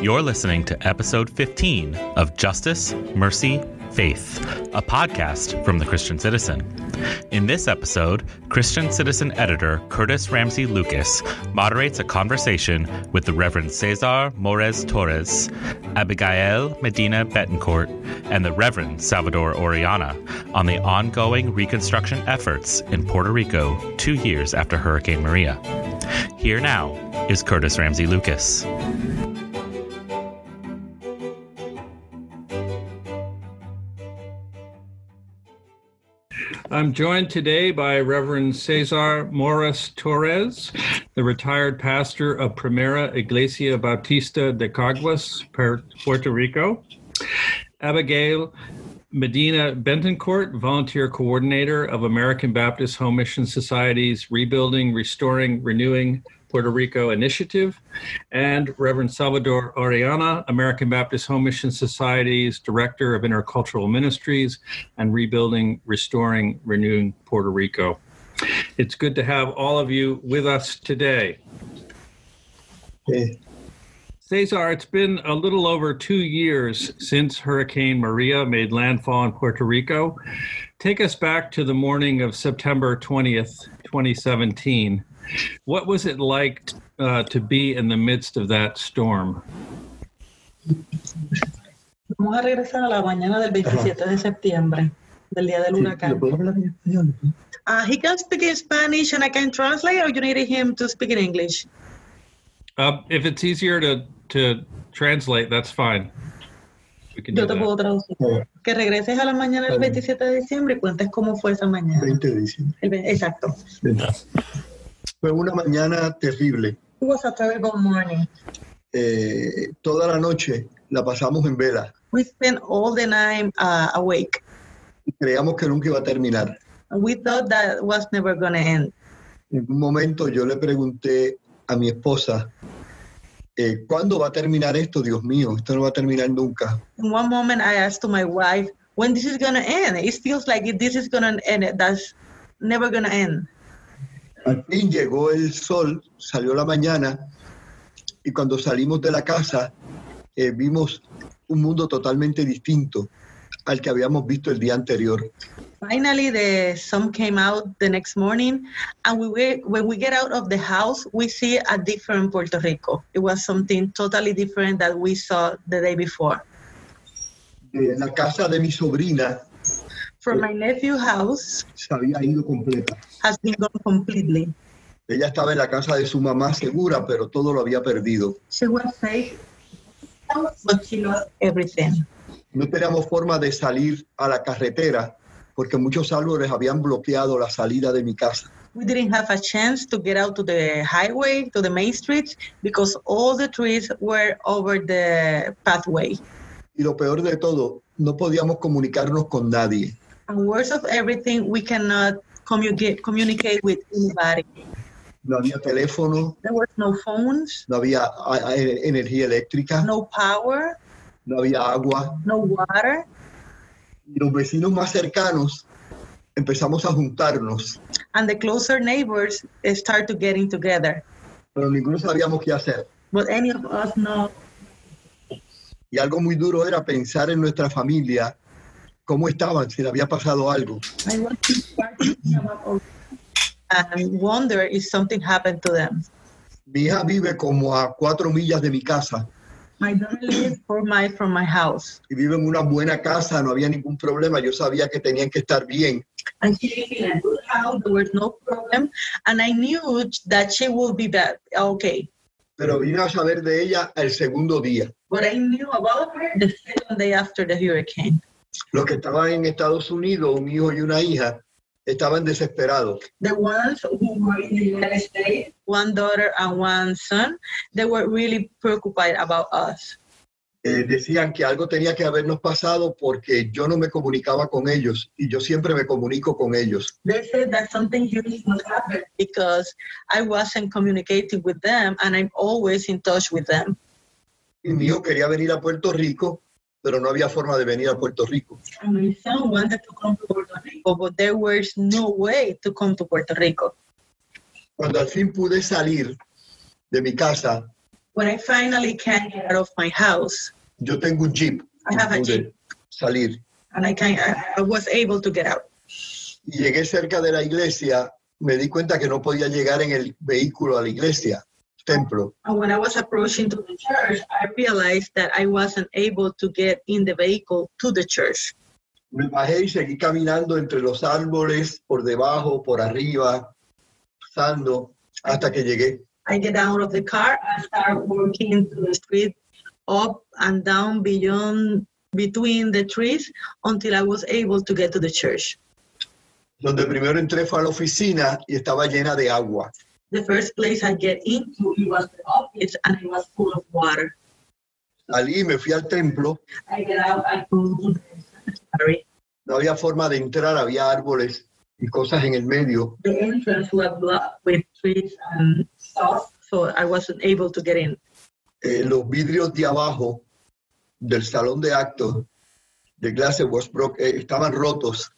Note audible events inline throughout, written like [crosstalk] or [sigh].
You're listening to episode 15 of Justice, Mercy, Faith, a podcast from the Christian Citizen. In this episode, Christian Citizen editor Curtis Ramsey Lucas moderates a conversation with the Reverend Cesar Mores Torres, Abigail Medina Betancourt, and the Reverend Salvador Orellana on the ongoing reconstruction efforts in Puerto Rico two years after Hurricane Maria. Here now is Curtis Ramsey Lucas. I'm joined today by Reverend Cesar Morris Torres, the retired pastor of Primera Iglesia Bautista de Caguas, Puerto Rico. Abigail Medina Betancourt, volunteer coordinator of American Baptist Home Mission Society's Rebuilding, Restoring, Renewing Puerto Rico Initiative, and Reverend Salvador Orellana, American Baptist Home Mission Society's Director of Intercultural Ministries and Rebuilding, Restoring, Renewing Puerto Rico. It's good to have all of you with us today. Hey. Cesar, it's been a little over two years since Hurricane Maria made landfall in Puerto Rico. Take us back to the morning of September 20th, 2017. What was it like uh, to be in the midst of that storm? Vamos a regresar a la mañana del 27 de septiembre, del día del huracán. Uh, he can speak in Spanish and I can translate, or you need him to speak in English? Uh, if it's easier to, to translate, that's fine. We can do Yo te that. puedo traducir. Que regreses a la mañana del 27 de diciembre y cuentes cómo fue esa mañana. 20 de diciembre. El ve- exacto. Fue una mañana terrible. It was a terrible morning. Eh, toda la noche la pasamos en vela. We spent all the night uh, awake. Creíamos que nunca iba a terminar. We thought that was never going to end. En un momento yo le pregunté a mi esposa, eh, ¿cuándo va a terminar esto, Dios mío? Esto no va a terminar nunca. In one moment, I asked to my wife, when this is going to end? It feels like if this is going to end. That's never going to end. Al fin llegó el sol, salió la mañana y cuando salimos de la casa eh, vimos un mundo totalmente distinto al que habíamos visto el día anterior. Finally, the sun came out the next morning, and we were, when we get out of the house, we see a different Puerto Rico. It was something totally different that we saw the day before. Eh, la casa de mi sobrina From my nephew's house se había ido completa. has been gone completely. Ella estaba en la casa de su mamá segura, pero todo lo había perdido. She was safe, but she lost everything. No teníamos forma de salir a la carretera porque muchos árboles habían bloqueado la salida de mi casa. We didn't have a chance to get out to the highway, to the main streets, because all the trees were over the pathway. Y lo peor de todo, no podíamos comunicarnos con nadie. And worst of everything, we cannot communicate communicate with anybody. No había teléfono, There was no phones, no había energía eléctrica, no power, no había agua. no water. Y los vecinos más cercanos empezamos a juntarnos, And the closer neighbors eh, start to getting together. pero ninguno sabíamos qué hacer. But any of us know Y algo muy duro era pensar en nuestra familia, cómo estaban, si le había pasado algo. I want to start thinking about all and wonder if something happened to them. Mi hija vive como a cuatro millas de mi casa My daughter lives four miles from my house. y vive en una buena casa, no había ningún problema. Yo sabía que tenían que estar bien, And she lived in a good house. There was no problem. And I knew that she would be back. Okay. pero vine a saber de ella el segundo día. But I knew about her the second day after the hurricane. Los que estaban en Estados Unidos, un hijo y una hija, estaban desesperados. The ones who were in the United States, one daughter and one son, they were really preoccupied about us. Eh, decían que algo tenía que habernos pasado porque yo no me comunicaba con ellos y yo siempre me comunico con ellos. They said that something huge must happen because I wasn't communicating with them and I'm always in touch with them. Y mi hijo quería venir a Puerto Rico, pero no había forma de venir a Puerto Rico. And my son wanted to come to Puerto Rico, but there was no way to come to Puerto Rico. Cuando al fin pude salir de mi casa, When I finally can get out of my house, yo tengo un jeep. I have a pude salir. and I can, I, I was able to get out. Y llegué cerca de la iglesia, me di cuenta que no podía llegar en el vehículo a la iglesia, templo. And when I was approaching to the church, I realized that I wasn't able to get in the vehicle to the church. Me bajé y seguí caminando entre los árboles, por debajo, por arriba, pasando, hasta que llegué. I get out of the car and start walking to the street, up and down beyond between the trees until I was able to get to the church. Donde primero entré fue a la oficina y estaba llena de agua. The first place I get into it was the office and it was full of water. Salí, me fui al templo, I get out, I go to the cemetery. no había forma de entrar, había árboles y cosas en el medio. The entrance was blocked with trees and stuff, so I wasn't able to get in. Eh, los vidrios de abajo del salón de actos de clase eh, estaban rotos.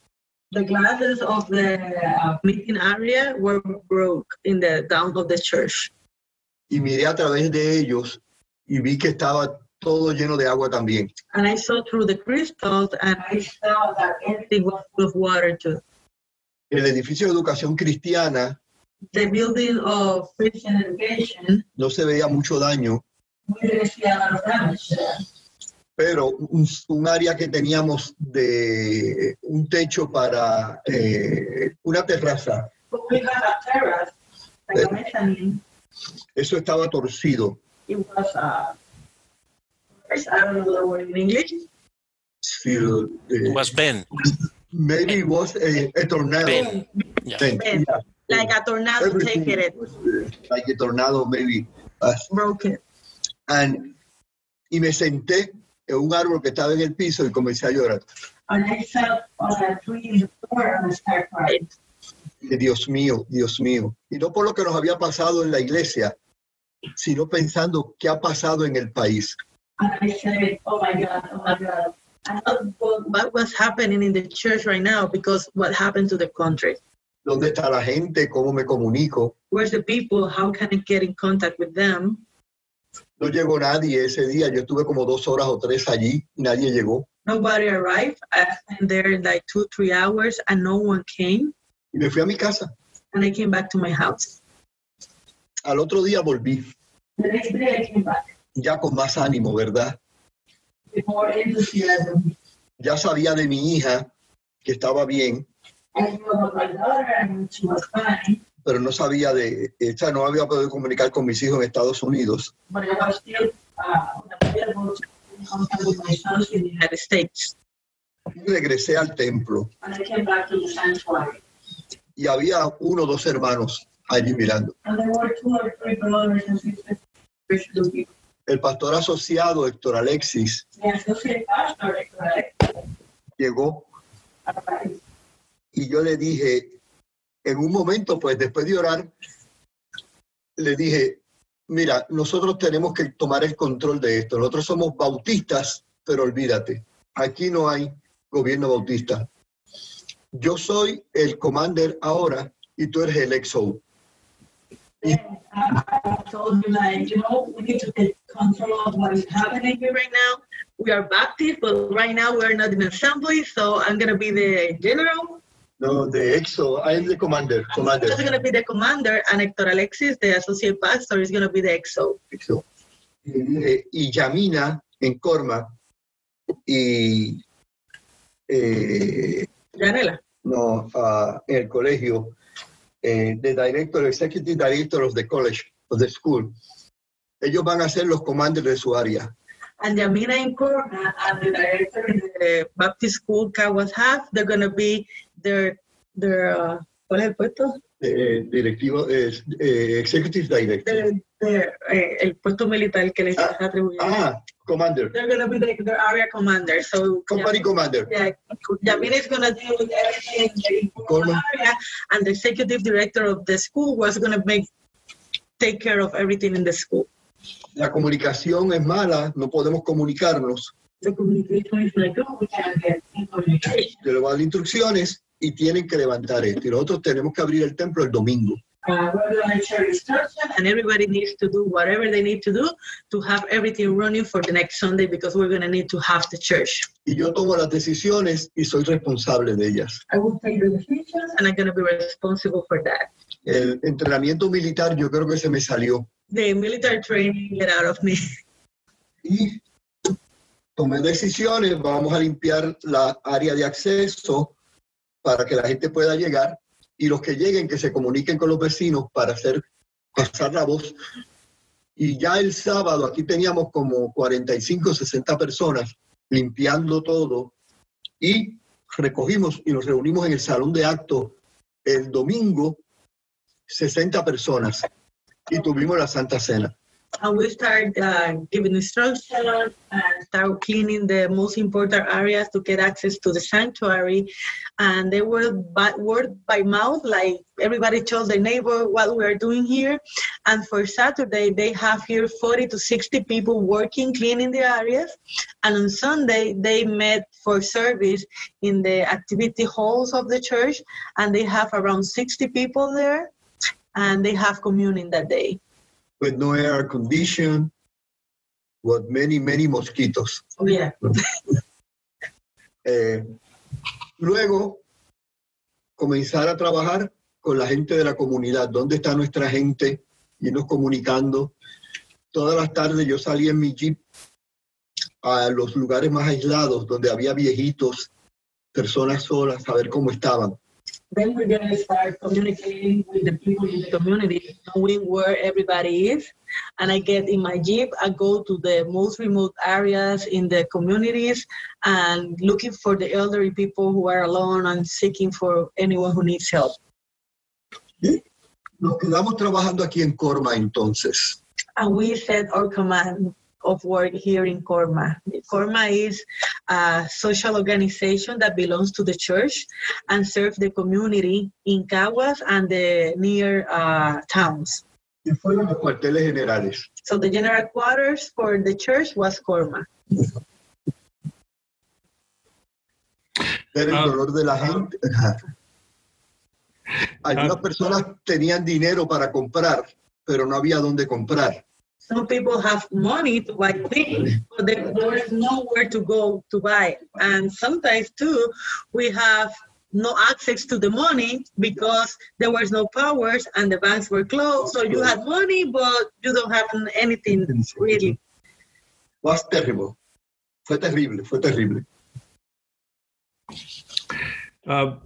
The glasses of the uh, meeting area were broke in the down of the church. y miré a través de ellos y vi que estaba todo lleno de agua también. And I saw through the crystals and I saw that everything was full of water too. El edificio de educación cristiana The building of Christian education, no se veía mucho daño, damage. Pero un, un área que teníamos de un techo para eh, una terraza, But we had a terrace, like a mezzanine. eso estaba torcido. It was, uh, I don't know the word in English. Sí, eh, was Ben. maybe it was a, a tornado. Ben. Yeah. Ben. yeah, Like a tornado everything taking it, uh, like a tornado, maybe. Uh, broke it. and- y me senté en un árbol que estaba en el piso y comencé a llorar. Dios mío, Dios mío. Y no por lo que nos había pasado en la iglesia, sino pensando qué ha pasado en el país. ¿Dónde está la gente? ¿Cómo me comunico? Where's the people? How can I get in contact with them? No llegó nadie ese día. Yo estuve como dos horas o tres allí y nadie llegó. Nobody arrived. I spent there like two, three hours and no one came. Y me fui a mi casa. And I came back to my house. Al otro día volví, The next day I came back ya con más ánimo, ¿verdad? with more enthusiasm. Ya sabía de mi hija que estaba bien, I knew about my daughter and she was fine, pero no sabía de, eh, esta no había podido comunicar con mis hijos en Estados Unidos. Regresé al templo. Y había uno o dos hermanos allí mirando. El pastor asociado Héctor Alexis llegó. Y yo le dije, en un momento, pues después de orar, le dije, mira, nosotros tenemos que tomar el control de esto. Nosotros somos bautistas, pero olvídate, aquí no hay gobierno bautista. Yo soy el commander ahora y tú eres el XO. And I told him, like, you know, we need to take control of what is happening here right now. We are Baptist, but right now we're not in assembly, so I'm going to be the general. No, de EXO, I am the commander, I'm commander. just going to be the commander, and Hector Alexis, the associate pastor, is going to be the XO. EXO. Le dije, y Yamina en Corma y eh, no, ah, en el colegio, eh, de director, executive director of the college, of the school. Ellos van a ser los commanders de su área. And Yamina in Corona and the director in the Baptist school, Caguas Half, they're going to be their, their uh, ¿cuál es el puesto? Eh, directivo, eh, eh, executive director. Their, their, eh, el puesto militar que les Ah. Ah, commander, They're going to be the, their area commander. So company commander. yeah, Yamina is going to deal with everything in the area, and the executive director of the school was going to make take care of everything in the school. La comunicación es mala, no podemos comunicarnos. Voy a dar instrucciones y tienen que levantar esto. Y nosotros tenemos que abrir el templo el domingo. Uh, and everybody needs to do whatever they need to do to have everything running for the next Sunday because we're going to need to have the church. Y yo tomo las decisiones y soy responsable de ellas. I will take the decisions, and I'm going to be responsible for that. El entrenamiento militar yo creo que se me salió. The military training get out of me. Y tomé decisiones, vamos a limpiar la área de acceso para que la gente pueda llegar y los que lleguen que se comuniquen con los vecinos para hacer pasar la voz. Y ya el sábado aquí teníamos como 45, 60 personas limpiando todo y recogimos y nos reunimos en el salón de actos el domingo 60 personas y tuvimos la Santa Cena. And we start uh, giving instructions and start cleaning the most important areas to get access to the sanctuary. And they were by, word by mouth, like everybody told their neighbor what we are doing here. And for Saturday, they have here 40 to 60 people working, cleaning the areas. And on Sunday, they met for service in the activity halls of the church. And they have around 60 people there. And they have communion that day. With no air condition, with many, many mosquitos. Oh, yeah. [laughs] Eh, luego, comenzar a trabajar con la gente de la comunidad. ¿Dónde está nuestra gente? Irnos comunicando. Todas las tardes yo salía en mi jeep a los lugares más aislados, donde había viejitos, personas solas, a ver cómo estaban. Then we're going to start communicating with the people in the community, knowing where everybody is. And I get in my Jeep, I go to the most remote areas in the communities and looking for the elderly people who are alone and seeking for anyone who needs help. Nos quedamos trabajando aquí en Corma entonces. And we set our command of work here in Corma. Corma is a social organization that belongs to the church and serves the community in Caguas and the near uh, towns. Y fueron los cuarteles generales. So the general quarters for the church was Corma. Ver el Ah. dolor de la gente. Ajá. [laughs] Algunas personas tenían dinero para comprar, pero no había dónde comprar. Some people have money to buy things, but there, there's nowhere to go to buy. And sometimes too, we have no access to the money because there was no powers and the banks were closed. So you had money, but you don't have anything really. Was terrible. Fue terrible, fue terrible. Uh,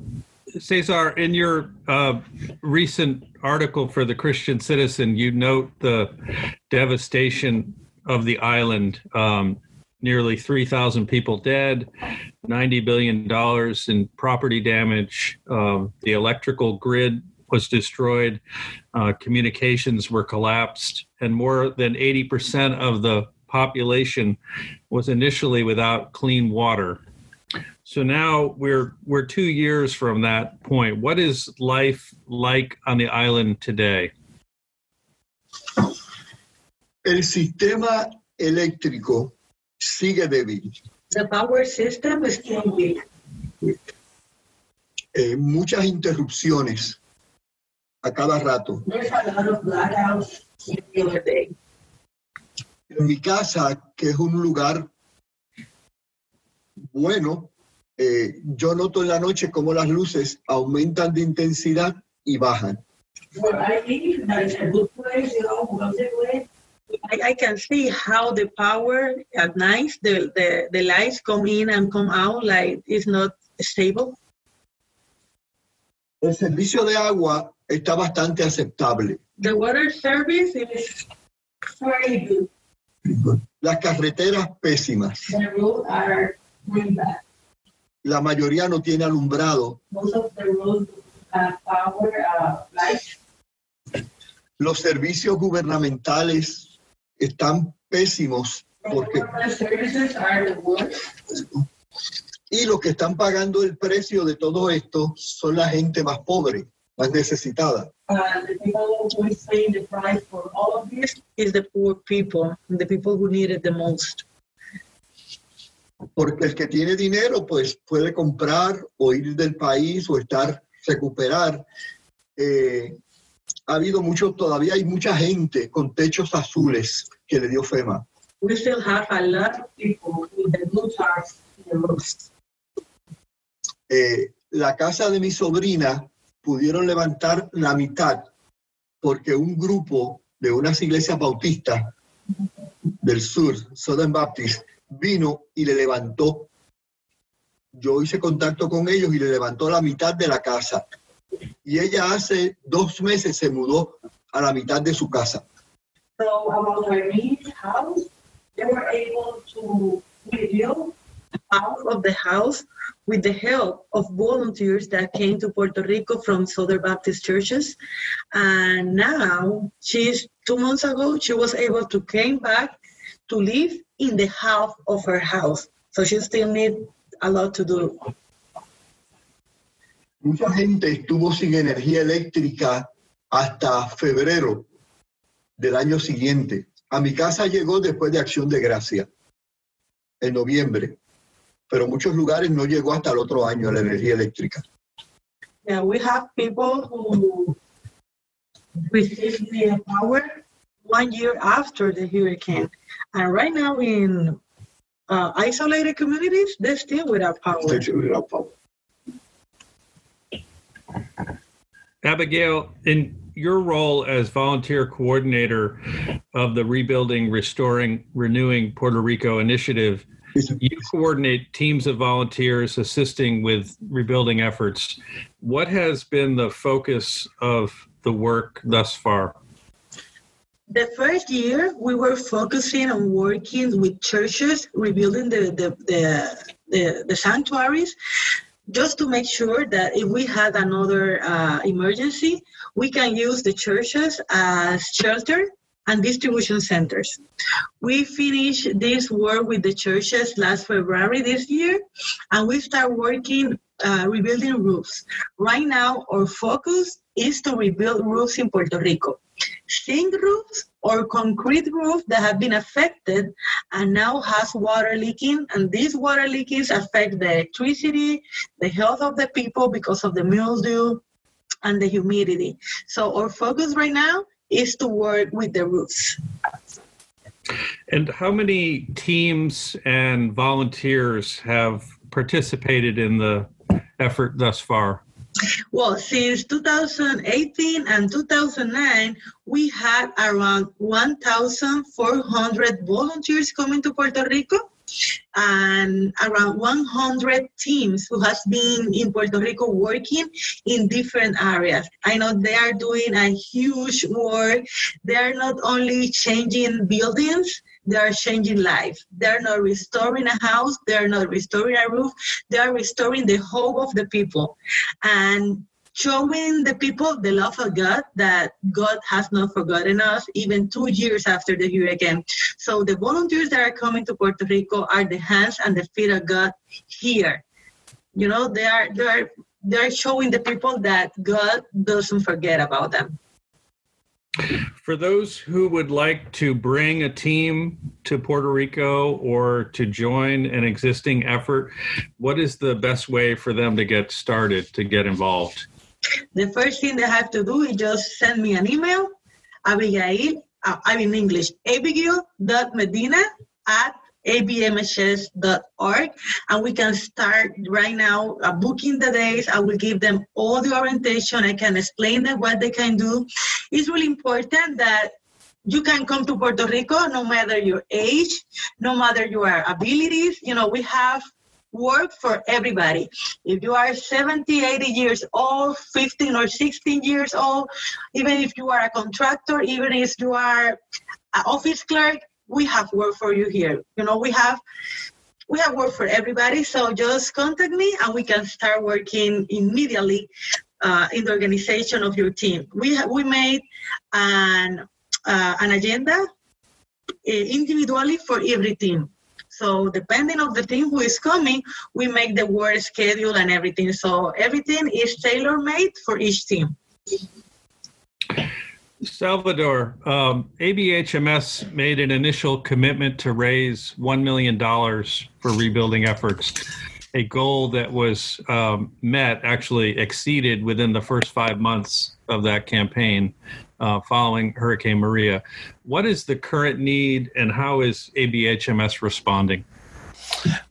Cesar, in your uh, recent article for the Christian Citizen, you note the devastation of the island. Um, nearly 3,000 people dead, $90 billion in property damage. Um, the electrical grid was destroyed, uh, communications were collapsed, and more than 80% of the population was initially without clean water. So now we're we're two years from that point. What is life like on the island today? El sistema eléctrico sigue débil. The power system is still weak. Eh, muchas interrupciones a cada rato. There's a lot of blackouts every other day. En mi casa, que es un lugar bueno, eh, yo noto en la noche cómo las luces aumentan de intensidad y bajan. I can see how the power at night, the, the, the lights come in and come out, like it's not stable. El servicio de agua está bastante aceptable. The water service is very good. Las carreteras pésimas. The roads are really bad. La mayoría no tiene alumbrado. Uh. Los servicios gubernamentales están pésimos porque government services are the worst. y los que están pagando el precio de todo esto son la gente más pobre, más necesitada. And the people who is paying the price for all of this is the poor people, the people who need it the most. Porque el que tiene dinero, pues puede comprar o ir del país o estar, recuperar. Eh, ha habido mucho, todavía hay mucha gente con techos azules que le dio FEMA. We still have a lot of people with the blue tarps in the roofs. Eh, la casa de mi sobrina pudieron levantar la mitad porque un grupo de unas iglesias bautistas del sur, Southern Baptist, vino y le levantó. Yo hice contacto con ellos y le levantó la mitad de la casa. Y ella hace dos meses se mudó a la mitad de su casa. So about niece's house, they were able to rebuild half of the house with the help of volunteers that came to Puerto Rico from Southern Baptist churches. And now she's two months ago, she was able to came back to live in the half of her house. So she still need a lot to do. Mucha gente estuvo sin energía eléctrica hasta febrero del año siguiente. A mi casa llegó después de Acción de Gracia, en noviembre, pero muchos lugares no llegó hasta el otro año la energía eléctrica. Yeah, we have people who received the power one year after the hurricane. And right now in uh, isolated communities, they're still without power. Abigail, in your role as volunteer coordinator of the Rebuilding, Restoring, Renewing Puerto Rico initiative, you coordinate teams of volunteers assisting with rebuilding efforts. What has been the focus of the work thus far? The first year, we were focusing on working with churches, rebuilding the, the, the, the, the sanctuaries, just to make sure that if we had another uh, emergency, we can use the churches as shelter and distribution centers. We finished this work with the churches last February this year, and we start working uh, rebuilding roofs. Right now, our focus is to rebuild roofs in Puerto Rico. Zinc roofs or concrete roofs that have been affected and now has water leaking, and these water leakings affect the electricity, the health of the people because of the mildew and the humidity. So our focus right now is to work with the roofs. And how many teams and volunteers have participated in the effort thus far? Well, since 2018 and 2009, we had around 1,400 volunteers coming to Puerto Rico and around 100 teams who has been in Puerto Rico working in different areas. I know they are doing a huge work. They are not only changing buildings, they are changing life. They are not restoring a house, they are not restoring a roof, they are restoring the hope of the people. And showing the people the love of God that God has not forgotten us even two years after the hurricane. So the volunteers that are coming to Puerto Rico are the hands and the feet of God here. You know, they are they are they are showing the people that God doesn't forget about them. For those who would like to bring a team to Puerto Rico or to join an existing effort, what is the best way for them to get started, to get involved? The first thing they have to do is just send me an email, Abigail, uh, I'm in English, abigail.medina at abmhs.org and we can start right now uh, booking the days. I will give them all the orientation. I can explain them what they can do. It's really important that you can come to puerto rico no matter your age no matter your abilities. You know we have work for everybody. If you are 70, 80 years old, 15 or 16 years old, even if you are a contractor, even if you are an office clerk, we have work for you here. You know, we have we have work for everybody. So just contact me and we can start working immediately uh, in the organization of your team. We ha- we made an uh, an agenda uh, individually for every team. So depending on the team who is coming, we make the work schedule and everything. So everything is tailor made for each team. Salvador, um, ABHMS made an initial commitment to raise $1 million for rebuilding efforts. a goal that was um, met, actually exceeded within the first five months of that campaign uh, following Hurricane Maria. What is the current need, and how is ABHMS responding?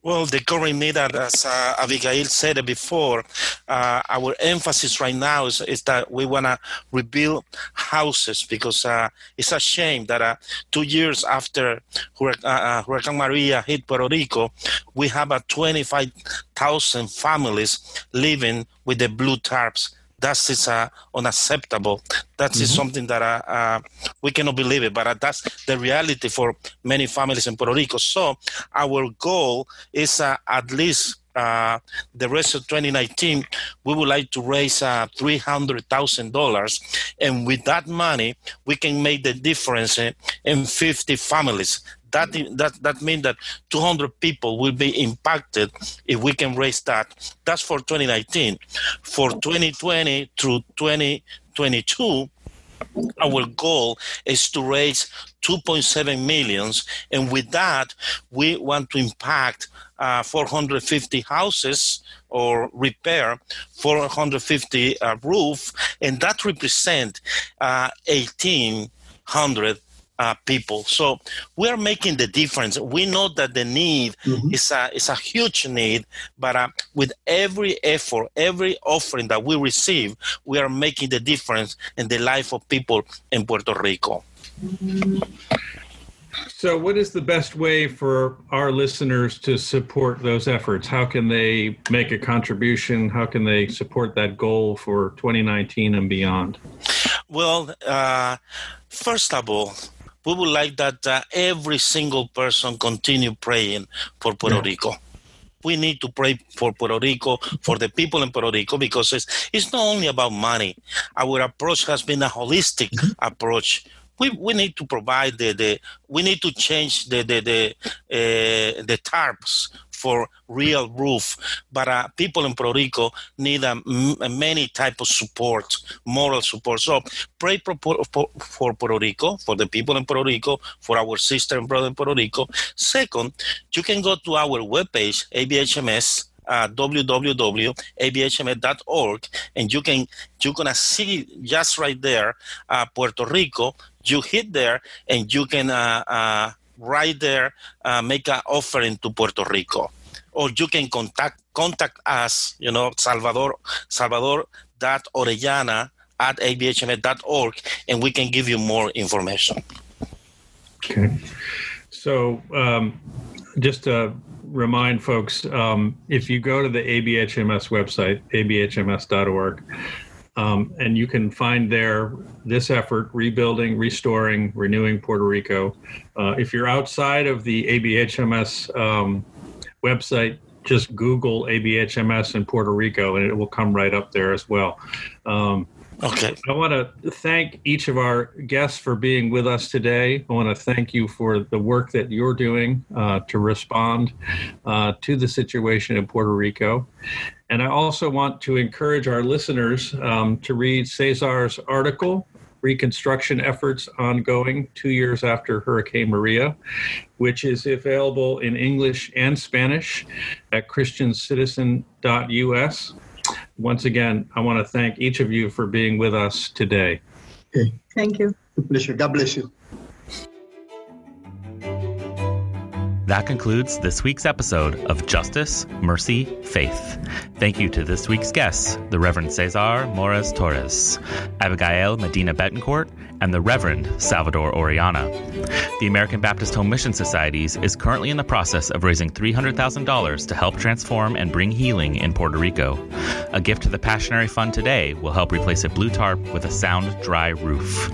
Well, the current need, as uh, Abigail said before, uh, our emphasis right now is, is that we want to rebuild houses because uh, it's a shame that uh, two years after uh, uh, Hurricane Maria hit Puerto Rico, we have a 25,000 families living with the blue tarps that is uh, unacceptable. That mm-hmm. is something that uh, uh, we cannot believe it, but uh, that's the reality for many families in Puerto Rico. So our goal is uh, at least uh, the rest of 2019, we would like to raise uh, $300,000. And with that money, we can make the difference in, in 50 families that that that means that 200 people will be impacted if we can raise that. That's for 2019. For 2020 through 2022, our goal is to raise 2.7 millions, and with that, we want to impact uh, 450 houses or repair 450 uh, roof, and that represent uh, 1,800 uh, people. So we're making the difference. We know that the need mm-hmm. is a is a huge need, but uh, with every effort, every offering that we receive, we are making the difference in the life of people in Puerto Rico. So, what is the best way for our listeners to support those efforts? How can they make a contribution? How can they support that goal for 2019 and beyond? Well, uh, first of all, we would like that uh, every single person continue praying for Puerto yeah. Rico. We need to pray for Puerto Rico, for the people in Puerto Rico, because it's, it's not only about money. Our approach has been a holistic mm-hmm. approach we, we need to provide the, the we need to change the the the, uh, the tarps for real roof. But uh, people in Puerto Rico need a, a many type of support, moral support. So pray for, for, for, Puerto Rico, for the people in Puerto Rico, for our sister and brother in Puerto Rico. Second, you can go to our webpage, ABHMS. Uh, www.abhms.org and you can you're gonna see just right there uh, Puerto Rico. You hit there and you can uh, uh right there uh, make an offering to Puerto Rico, or you can contact contact us. You know, Salvador Salvador dot Orellana at abhms.org, and we can give you more information. Okay, so um, just to remind folks, um, if you go to the ABHMS website, abhms.org, um, and you can find there this effort rebuilding, restoring, renewing Puerto Rico. Uh, if you're outside of the ABHMS um, website, just Google ABHMS in Puerto Rico and it will come right up there as well. Um, Okay. I want to thank each of our guests for being with us today. I want to thank you for the work that you're doing uh, to respond uh, to the situation in Puerto Rico. And I also want to encourage our listeners um, to read Cesar's article, Reconstruction Efforts Ongoing Two Years After Hurricane Maria, which is available in English and Spanish at ChristianCitizen.us. Once again, I want to thank each of you for being with us today. Okay. Thank you. Pleasure. God bless you. That concludes this week's episode of Justice, Mercy, Faith. Thank you to this week's guests, the Reverend Cesar Morez Torres, Abigail Medina Betancourt, and the Reverend Salvador Orellana. The American Baptist Home Mission Societies is currently in the process of raising $300,000 to help transform and bring healing in Puerto Rico. A gift to the Passionary Fund today will help replace a blue tarp with a sound, dry roof.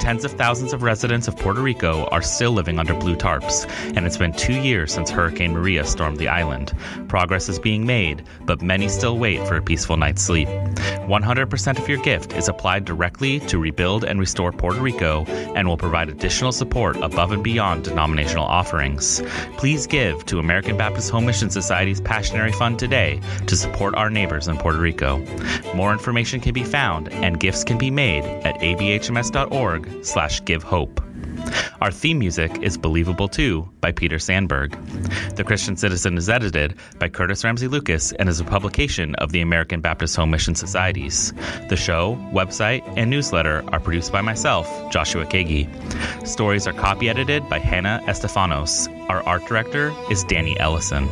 Tens of thousands of residents of Puerto Rico are still living under blue tarps, and it's been two years since Hurricane Maria stormed the island. Progress is being made, but many still wait for a peaceful night's sleep. 100% of your gift is applied directly to rebuild and restore Puerto Rico and will provide additional support above and beyond denominational offerings. Please give to American Baptist Home Mission Society's Passionary Fund today to support our neighbors in Puerto Rico. More information can be found and gifts can be made at abhms.org slash give hope. Our theme music is Believable Too by Peter Sandberg. The Christian Citizen is edited by Curtis Ramsey Lucas and is a publication of the American Baptist Home Mission Societies. The show, website, and newsletter are produced by myself, Joshua Kagi. Stories are copy edited by Hannah Estefanos. Our art director is Danny Ellison.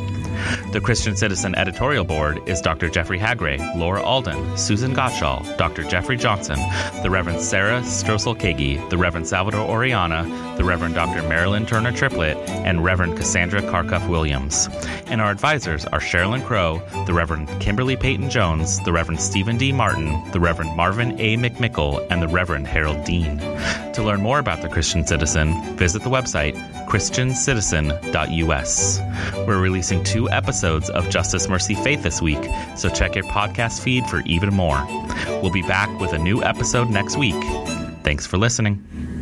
The Christian Citizen editorial board is Dr. Jeffrey Haggray, Laura Alden, Susan Gottschall, Dr. Jeffrey Johnson, the Reverend Sarah Strosel Kagi, the Reverend Salvador Orellana, the Reverend Dr. Marilyn Turner Triplett, and Reverend Cassandra Carkuff Williams. And our advisors are Sherilyn Crow, the Reverend Kimberly Peyton Jones, the Reverend Stephen D. Martin, the Reverend Marvin A. McMickle, and the Reverend Harold Dean. To learn more about the Christian Citizen, visit the website christiancitizen.us. We're releasing two episodes of Justice, Mercy, Faith this week, so check your podcast feed for even more. We'll be back with a new episode next week. Thanks for listening.